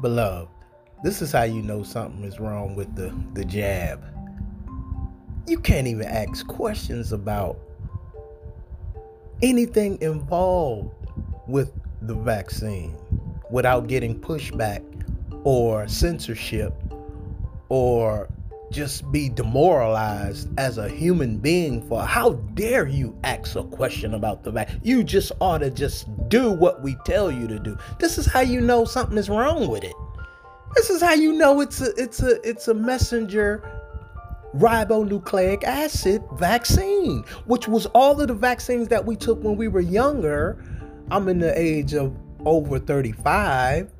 Beloved, this is how you know something is wrong with the, the jab. You can't even ask questions about anything involved with the vaccine without getting pushback or censorship or just be demoralized as a human being for how dare you ask a question about the vaccine? You just ought to just do what we tell you to do. This is how you know something is wrong with it. This is how you know it's a it's a it's a messenger ribonucleic acid vaccine, which was all of the vaccines that we took when we were younger. I'm in the age of over 35.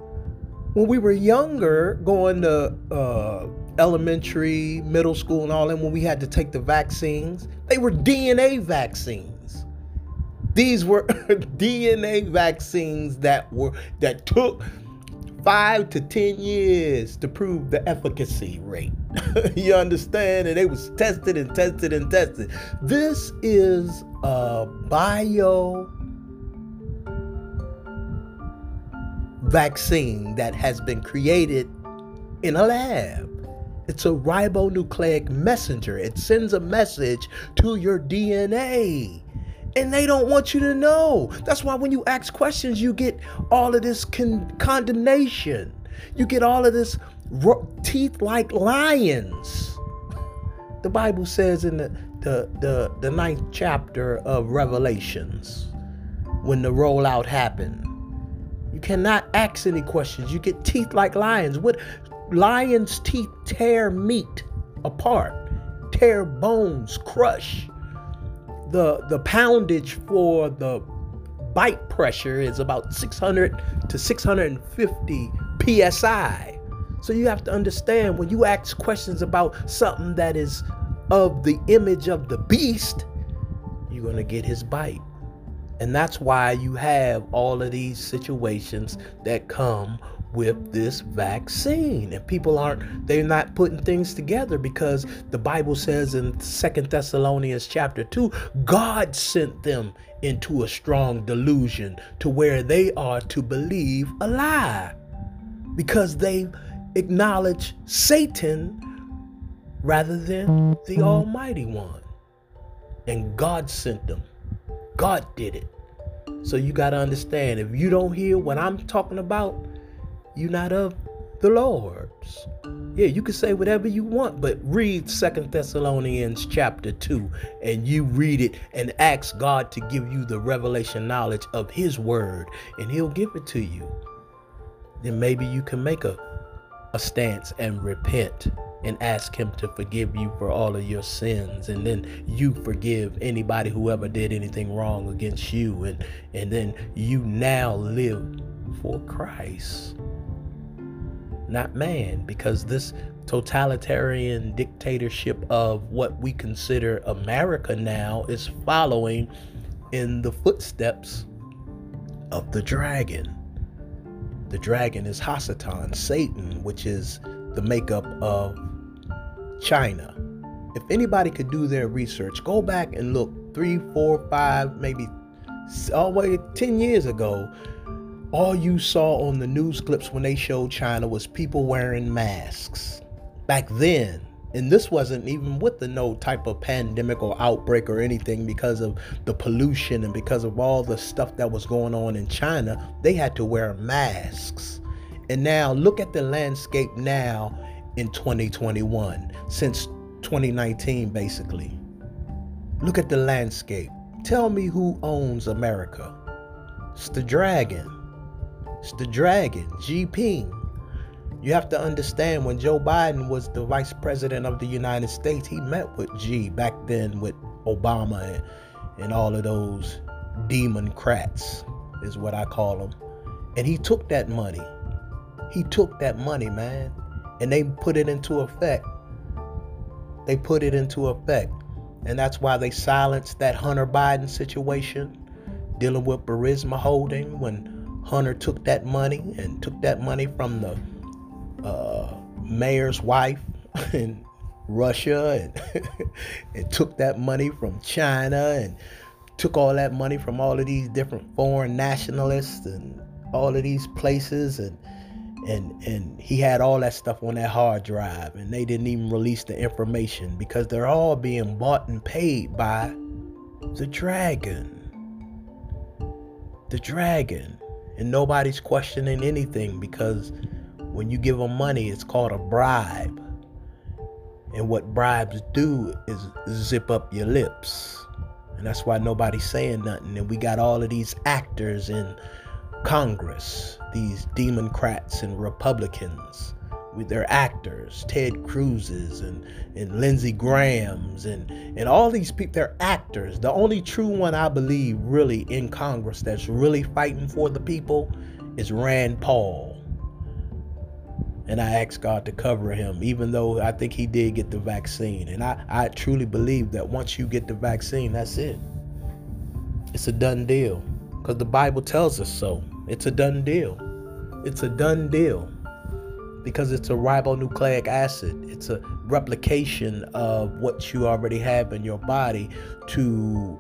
When we were younger, going to uh, elementary, middle school, and all that, when we had to take the vaccines, they were DNA vaccines. These were DNA vaccines that were that took five to ten years to prove the efficacy rate. you understand? And they was tested and tested and tested. This is a bio vaccine that has been created in a lab. It's a ribonucleic messenger. It sends a message to your DNA. And they don't want you to know. That's why when you ask questions, you get all of this con- condemnation. You get all of this ro- teeth like lions. The Bible says in the, the, the, the ninth chapter of Revelations, when the rollout happened, you cannot ask any questions. You get teeth like lions. What Lion's teeth tear meat apart, tear bones, crush. The, the poundage for the bite pressure is about 600 to 650 psi. So you have to understand when you ask questions about something that is of the image of the beast, you're going to get his bite. And that's why you have all of these situations that come with this vaccine. And people aren't they're not putting things together because the bible says in Second thessalonians chapter 2 god sent them into a strong delusion to where they are to believe a lie because they acknowledge satan rather than the almighty one. And god sent them god did it so you got to understand if you don't hear what i'm talking about you're not of the Lord's. Yeah, you can say whatever you want, but read Second Thessalonians chapter 2 and you read it and ask God to give you the revelation knowledge of his word and he'll give it to you. Then maybe you can make a, a stance and repent and ask him to forgive you for all of your sins. And then you forgive anybody who ever did anything wrong against you. And and then you now live for Christ not man, because this totalitarian dictatorship of what we consider America now is following in the footsteps of the dragon. The dragon is Hasatan, Satan, which is the makeup of China. If anybody could do their research, go back and look three, four, five, maybe all the way 10 years ago all you saw on the news clips when they showed China was people wearing masks. Back then, and this wasn't even with the no type of pandemic or outbreak or anything because of the pollution and because of all the stuff that was going on in China, they had to wear masks. And now look at the landscape now in 2021, since 2019 basically. Look at the landscape. Tell me who owns America. It's the dragon. It's the dragon, Xi Jinping. You have to understand when Joe Biden was the vice president of the United States, he met with Xi back then with Obama and, and all of those democrats, is what I call them. And he took that money. He took that money, man, and they put it into effect. They put it into effect. And that's why they silenced that Hunter Biden situation dealing with Burisma Holding when Hunter took that money and took that money from the uh, mayor's wife in Russia and, and took that money from China and took all that money from all of these different foreign nationalists and all of these places and and and he had all that stuff on that hard drive and they didn't even release the information because they're all being bought and paid by the dragon. The dragon. And nobody's questioning anything because when you give them money it's called a bribe. And what bribes do is zip up your lips. And that's why nobody's saying nothing. And we got all of these actors in Congress, these Democrats and Republicans with their actors, Ted Cruz's and, and Lindsey Graham's and, and all these people, they're actors. The only true one I believe really in Congress that's really fighting for the people is Rand Paul. And I ask God to cover him, even though I think he did get the vaccine. And I, I truly believe that once you get the vaccine, that's it. It's a done deal. Because the Bible tells us so. It's a done deal. It's a done deal because it's a ribonucleic acid. It's a replication of what you already have in your body to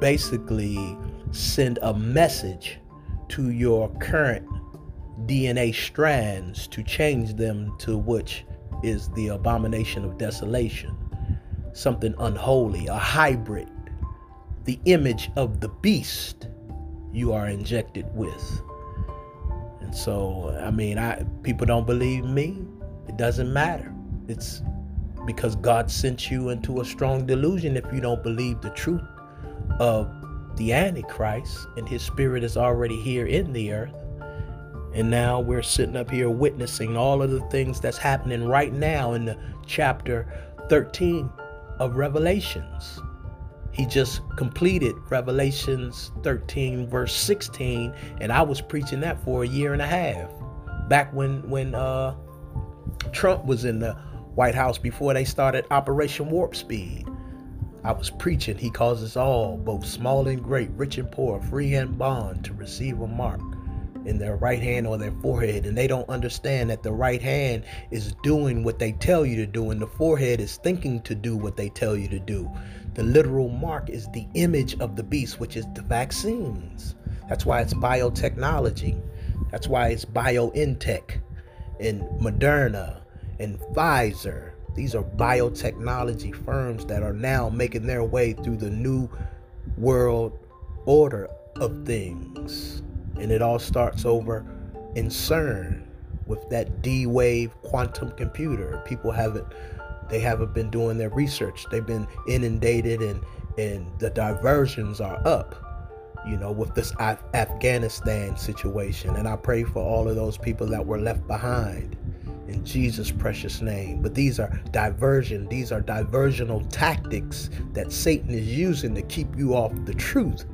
basically send a message to your current DNA strands to change them to which is the abomination of desolation. Something unholy, a hybrid, the image of the beast you are injected with. And so, I mean, I people don't believe me. It doesn't matter. It's because God sent you into a strong delusion if you don't believe the truth of the Antichrist and his spirit is already here in the earth. And now we're sitting up here witnessing all of the things that's happening right now in the chapter 13 of Revelations. He just completed Revelations 13, verse 16, and I was preaching that for a year and a half. Back when when uh, Trump was in the White House before they started Operation Warp Speed. I was preaching, he calls us all, both small and great, rich and poor, free and bond, to receive a mark in their right hand or their forehead. And they don't understand that the right hand is doing what they tell you to do, and the forehead is thinking to do what they tell you to do. The literal mark is the image of the beast, which is the vaccines. That's why it's biotechnology. That's why it's BioNTech and Moderna and Pfizer. These are biotechnology firms that are now making their way through the new world order of things. And it all starts over in CERN with that D wave quantum computer. People haven't they haven't been doing their research. They've been inundated and and the diversions are up. You know, with this Af- Afghanistan situation, and I pray for all of those people that were left behind in Jesus' precious name. But these are diversion, these are diversional tactics that Satan is using to keep you off the truth.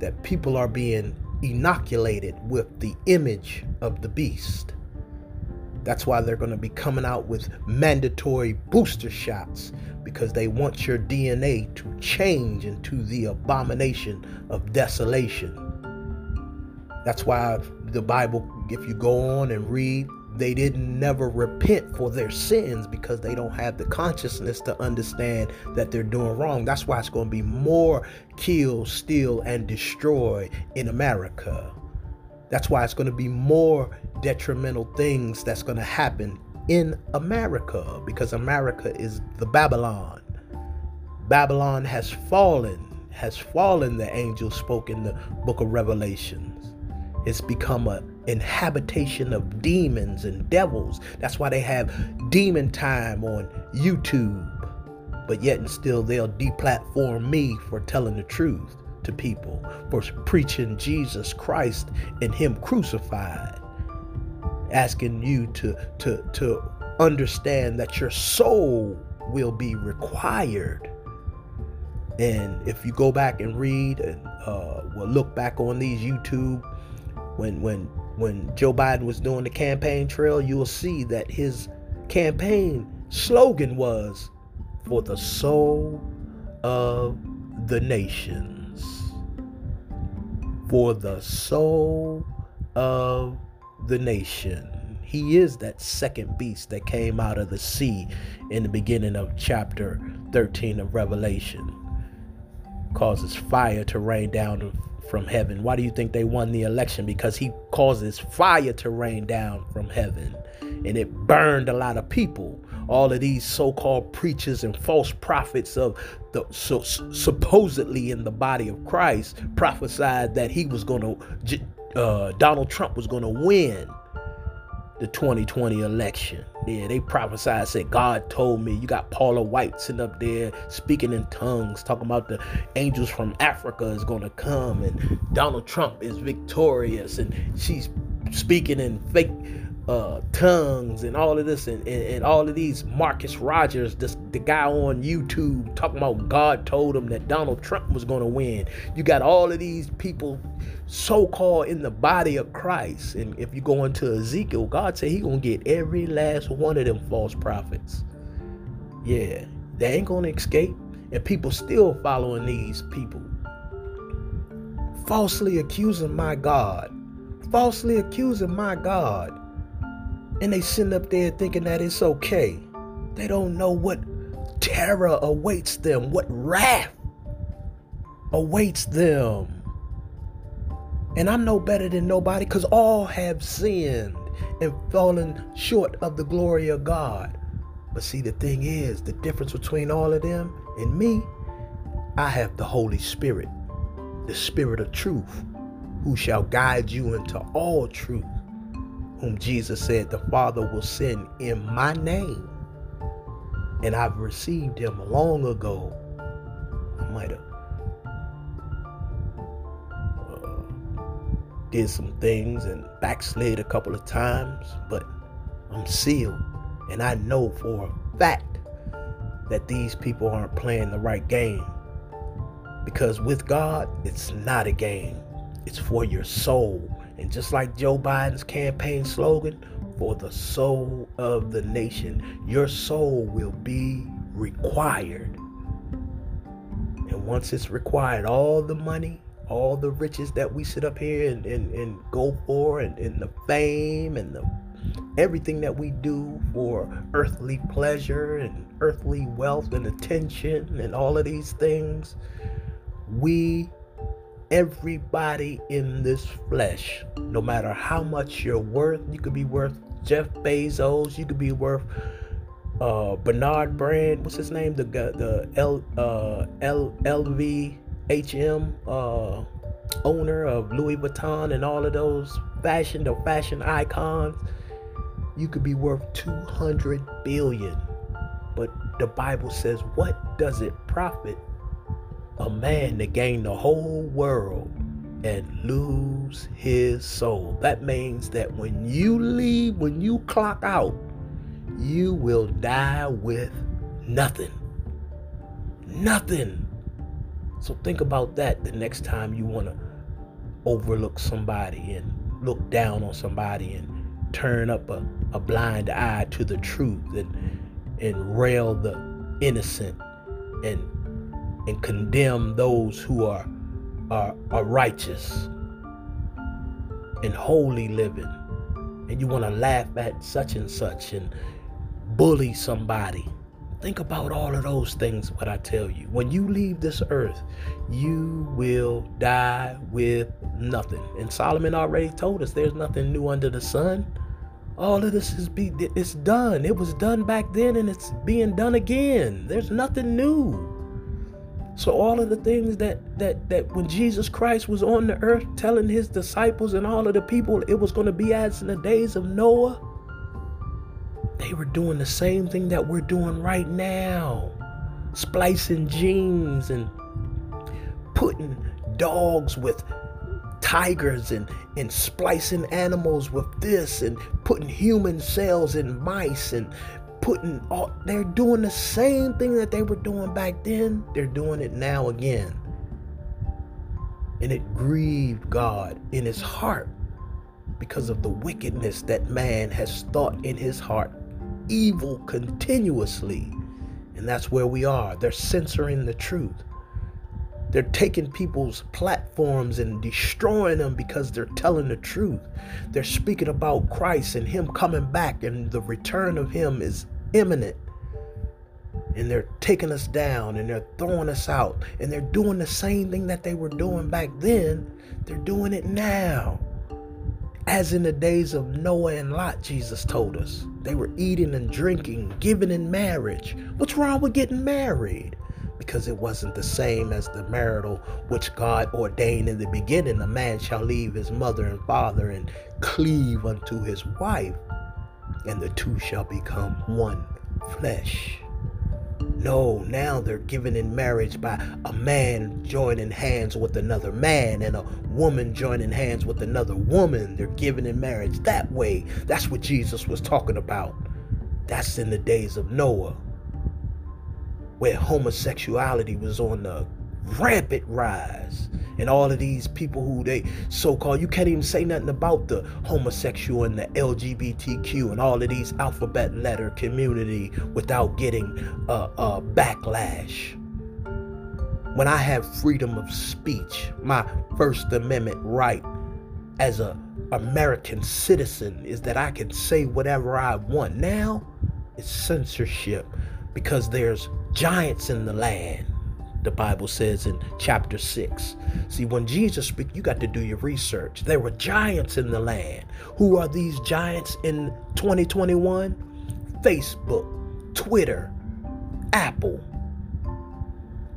That people are being inoculated with the image of the beast. That's why they're going to be coming out with mandatory booster shots because they want your DNA to change into the abomination of desolation. That's why the Bible, if you go on and read, they didn't never repent for their sins because they don't have the consciousness to understand that they're doing wrong. That's why it's going to be more kill, steal, and destroy in America. That's why it's going to be more detrimental things that's going to happen in America because America is the Babylon. Babylon has fallen, has fallen, the angel spoke in the book of Revelations. It's become an inhabitation of demons and devils. That's why they have demon time on YouTube. But yet and still they'll deplatform me for telling the truth to people for preaching Jesus Christ and Him crucified. Asking you to, to, to understand that your soul will be required. And if you go back and read and uh, well look back on these YouTube, when when when Joe Biden was doing the campaign trail, you will see that his campaign slogan was for the soul of the nations." for the soul of the nation. He is that second beast that came out of the sea in the beginning of chapter 13 of Revelation. Causes fire to rain down from heaven. Why do you think they won the election? Because he causes fire to rain down from heaven and it burned a lot of people. All of these so-called preachers and false prophets of the so supposedly in the body of Christ prophesied that he was going to uh, Donald Trump was going to win the 2020 election. Yeah, they prophesied, said, God told me. You got Paula White sitting up there speaking in tongues, talking about the angels from Africa is going to come and Donald Trump is victorious. And she's speaking in fake uh, tongues and all of this and, and, and, all of these Marcus Rogers, this the guy on YouTube talking about God told him that Donald Trump was going to win. You got all of these people so-called in the body of Christ. And if you go into Ezekiel, God said he gonna get every last one of them false prophets. Yeah, they ain't gonna escape. And people still following these people. Falsely accusing my God. Falsely accusing my God and they sitting up there thinking that it's okay. They don't know what terror awaits them, what wrath awaits them. And I'm no better than nobody because all have sinned and fallen short of the glory of God. But see, the thing is, the difference between all of them and me, I have the Holy Spirit, the Spirit of truth, who shall guide you into all truth whom Jesus said the Father will send in my name. And I've received him long ago. I might have uh, did some things and backslid a couple of times, but I'm sealed. And I know for a fact that these people aren't playing the right game. Because with God, it's not a game, it's for your soul. And just like Joe Biden's campaign slogan, for the soul of the nation, your soul will be required. And once it's required, all the money, all the riches that we sit up here and, and, and go for, and, and the fame and the everything that we do for earthly pleasure and earthly wealth and attention and all of these things, we everybody in this flesh, no matter how much you're worth, you could be worth Jeff Bezos, you could be worth uh, Bernard Brand, what's his name? The the L uh, L LVHM uh, owner of Louis Vuitton and all of those fashion the fashion icons. You could be worth 200 billion. But the Bible says, what does it profit a man to gain the whole world and lose his soul. That means that when you leave, when you clock out, you will die with nothing. Nothing. So think about that the next time you want to overlook somebody and look down on somebody and turn up a, a blind eye to the truth and and rail the innocent and and condemn those who are, are, are righteous and holy living. And you want to laugh at such and such and bully somebody. Think about all of those things, what I tell you. When you leave this earth, you will die with nothing. And Solomon already told us there's nothing new under the sun. All of this is be it's done. It was done back then and it's being done again. There's nothing new. So all of the things that that that when Jesus Christ was on the earth telling his disciples and all of the people it was going to be as in the days of Noah, they were doing the same thing that we're doing right now. Splicing genes and putting dogs with tigers and, and splicing animals with this and putting human cells in mice and putting all they're doing the same thing that they were doing back then. They're doing it now again. And it grieved god in his heart because of the wickedness that man has thought in his heart evil continuously. And that's where we are. They're censoring the truth. They're taking people's platforms and destroying them because they're telling the truth. They're speaking about Christ and Him coming back, and the return of Him is imminent. and they're taking us down and they're throwing us out and they're doing the same thing that they were doing back then. They're doing it now. As in the days of Noah and Lot, Jesus told us. They were eating and drinking, giving in marriage. What's wrong with getting married? Because it wasn't the same as the marital which God ordained in the beginning. A man shall leave his mother and father and cleave unto his wife, and the two shall become one flesh. No, now they're given in marriage by a man joining hands with another man and a woman joining hands with another woman. They're given in marriage that way. That's what Jesus was talking about. That's in the days of Noah, where homosexuality was on the rampant rise and all of these people who they so-called you can't even say nothing about the homosexual and the lgbtq and all of these alphabet letter community without getting a, a backlash. When i have freedom of speech my first amendment right as a american citizen is that i can say whatever i want. Now it's censorship because there's giants in the land the Bible says in chapter 6. See, when Jesus speak, you got to do your research. There were giants in the land. Who are these giants in 2021? Facebook, Twitter, Apple,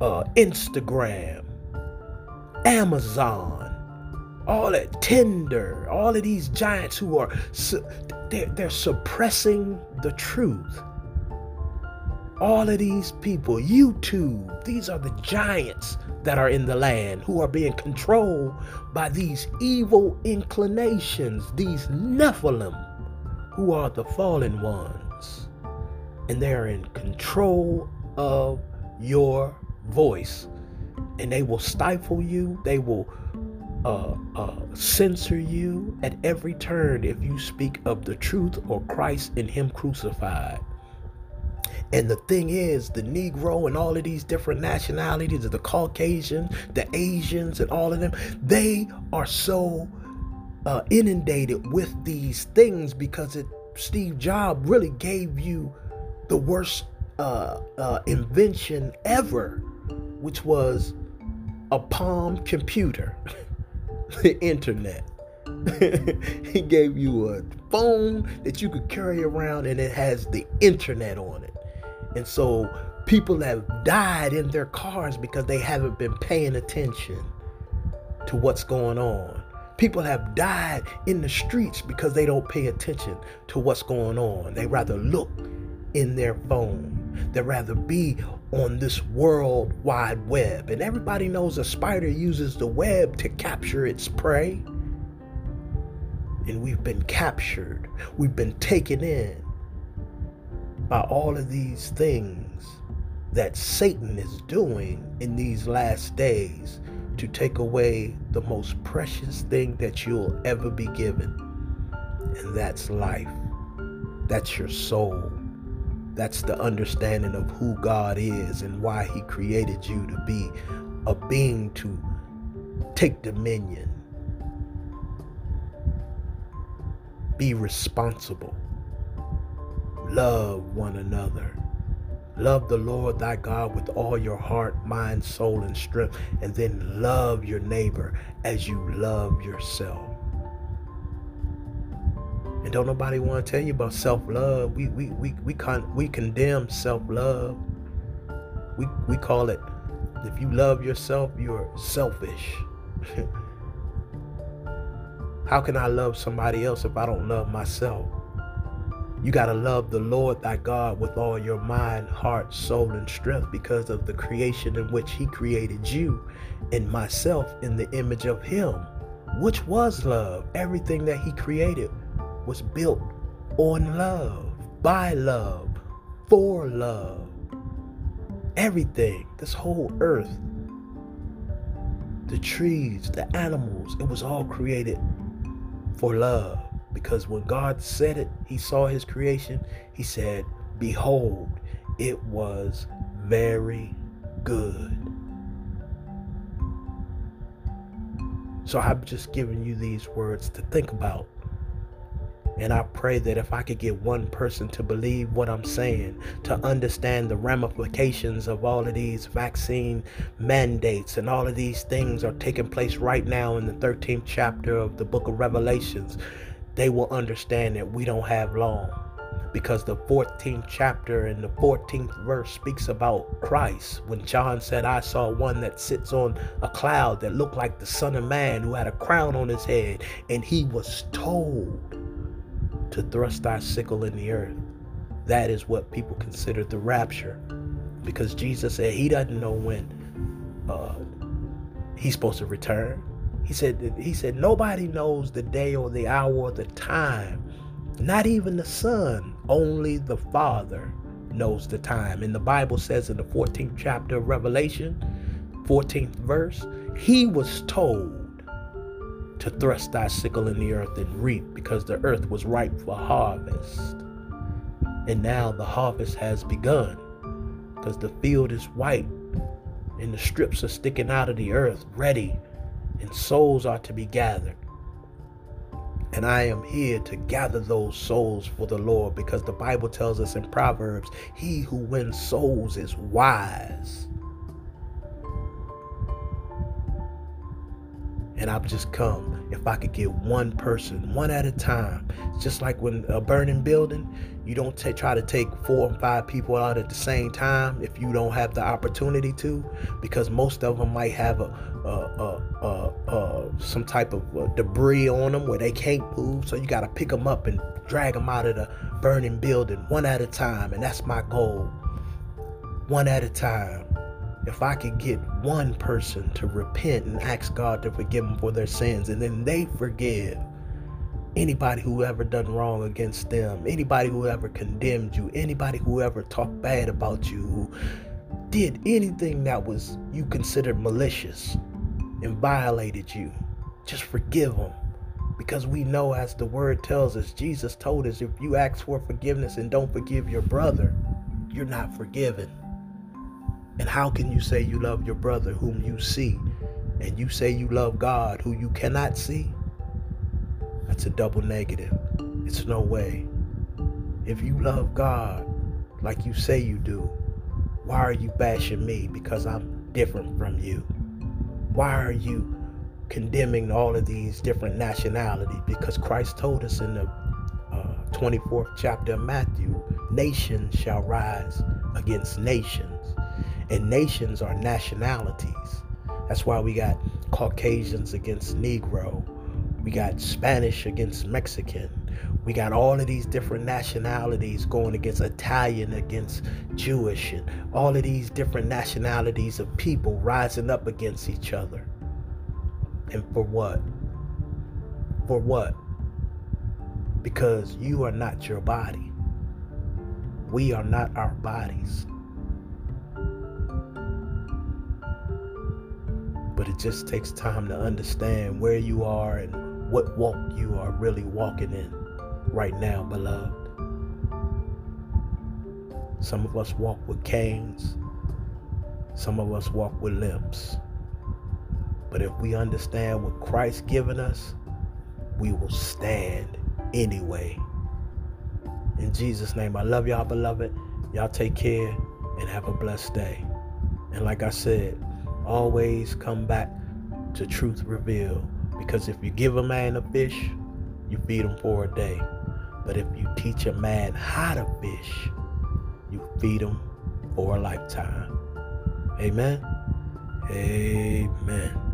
uh, Instagram, Amazon, all that Tinder, all of these giants who are they're, they're suppressing the truth all of these people, YouTube, these are the giants that are in the land who are being controlled by these evil inclinations, these Nephilim, who are the fallen ones. And they're in control of your voice. And they will stifle you, they will uh, uh, censor you at every turn if you speak of the truth or Christ and Him crucified. And the thing is, the Negro and all of these different nationalities, the Caucasian, the Asians, and all of them, they are so uh, inundated with these things because it Steve Jobs really gave you the worst uh, uh, invention ever, which was a palm computer, the internet. he gave you a phone that you could carry around and it has the internet on it. And so people have died in their cars because they haven't been paying attention to what's going on. People have died in the streets because they don't pay attention to what's going on. They rather look in their phone. They rather be on this world wide web. And everybody knows a spider uses the web to capture its prey. And we've been captured. We've been taken in by all of these things that Satan is doing in these last days to take away the most precious thing that you'll ever be given. And that's life. That's your soul. That's the understanding of who God is and why He created you to be a being to take dominion, be responsible Love one another. Love the Lord thy God with all your heart, mind, soul, and strength, and then love your neighbor as you love yourself. And don't nobody want to tell you about self-love. We we we we con- we condemn self-love. We we call it if you love yourself, you're selfish. How can I love somebody else if I don't love myself? You got to love the Lord thy God with all your mind, heart, soul, and strength because of the creation in which he created you and myself in the image of him, which was love. Everything that he created was built on love, by love, for love. Everything, this whole earth, the trees, the animals, it was all created for love. Because when God said it, He saw His creation, He said, Behold, it was very good. So I'm just giving you these words to think about. And I pray that if I could get one person to believe what I'm saying, to understand the ramifications of all of these vaccine mandates and all of these things are taking place right now in the 13th chapter of the book of Revelations, they will understand that we don't have long. Because the 14th chapter and the 14th verse speaks about Christ. When John said, I saw one that sits on a cloud that looked like the Son of Man who had a crown on his head, and he was told to thrust our sickle in the earth. That is what people consider the rapture. Because Jesus said he doesn't know when uh, he's supposed to return. He said he said nobody knows the day or the hour or the time. Not even the Son, only the Father knows the time. And the Bible says in the 14th chapter of Revelation, 14th verse, he was told to thrust thy sickle in the earth and reap, because the earth was ripe for harvest. And now the harvest has begun, because the field is white, and the strips are sticking out of the earth, ready, and souls are to be gathered. And I am here to gather those souls for the Lord because the Bible tells us in Proverbs, he who wins souls is wise. and I've just come. If I could get one person, one at a time, it's just like when a burning building, you don't t- try to take four and five people out at the same time if you don't have the opportunity to, because most of them might have a, a, a, a some type of uh, debris on them where they can't move. So you got to pick them up and drag them out of the burning building one at a time, and that's my goal. One at a time if I could get one person to repent and ask God to forgive them for their sins, and then they forgive anybody who ever done wrong against them, anybody who ever condemned you, anybody who ever talked bad about you, who did anything that was you considered malicious and violated you, just forgive them. Because we know, as the word tells us, Jesus told us if you ask for forgiveness and don't forgive your brother, you're not forgiven. And how can you say you love your brother whom you see, and you say you love God who you cannot see? That's a double negative. It's no way. If you love God like you say you do, why are you bashing me because I'm different from you? Why are you condemning all of these different nationalities? Because Christ told us in the uh, 24th chapter of Matthew, nations shall rise against nations and nations are nationalities. That's why we got Caucasians against Negro. We got Spanish against Mexican. We got all of these different nationalities going against Italian, against Jewish, and all of these different nationalities of people rising up against each other. And for what? For what? Because you are not your body. We are not our bodies. but it just takes time to understand where you are and what walk you are really walking in right now, beloved. Some of us walk with canes, some of us walk with limps. But if we understand what Christ given us, we will stand anyway. In Jesus' name, I love y'all, beloved. Y'all take care and have a blessed day. And like I said, always come back to truth revealed. Because if you give a man a fish, you feed him for a day. But if you teach a man how to fish, you feed him for a lifetime. Amen. Amen.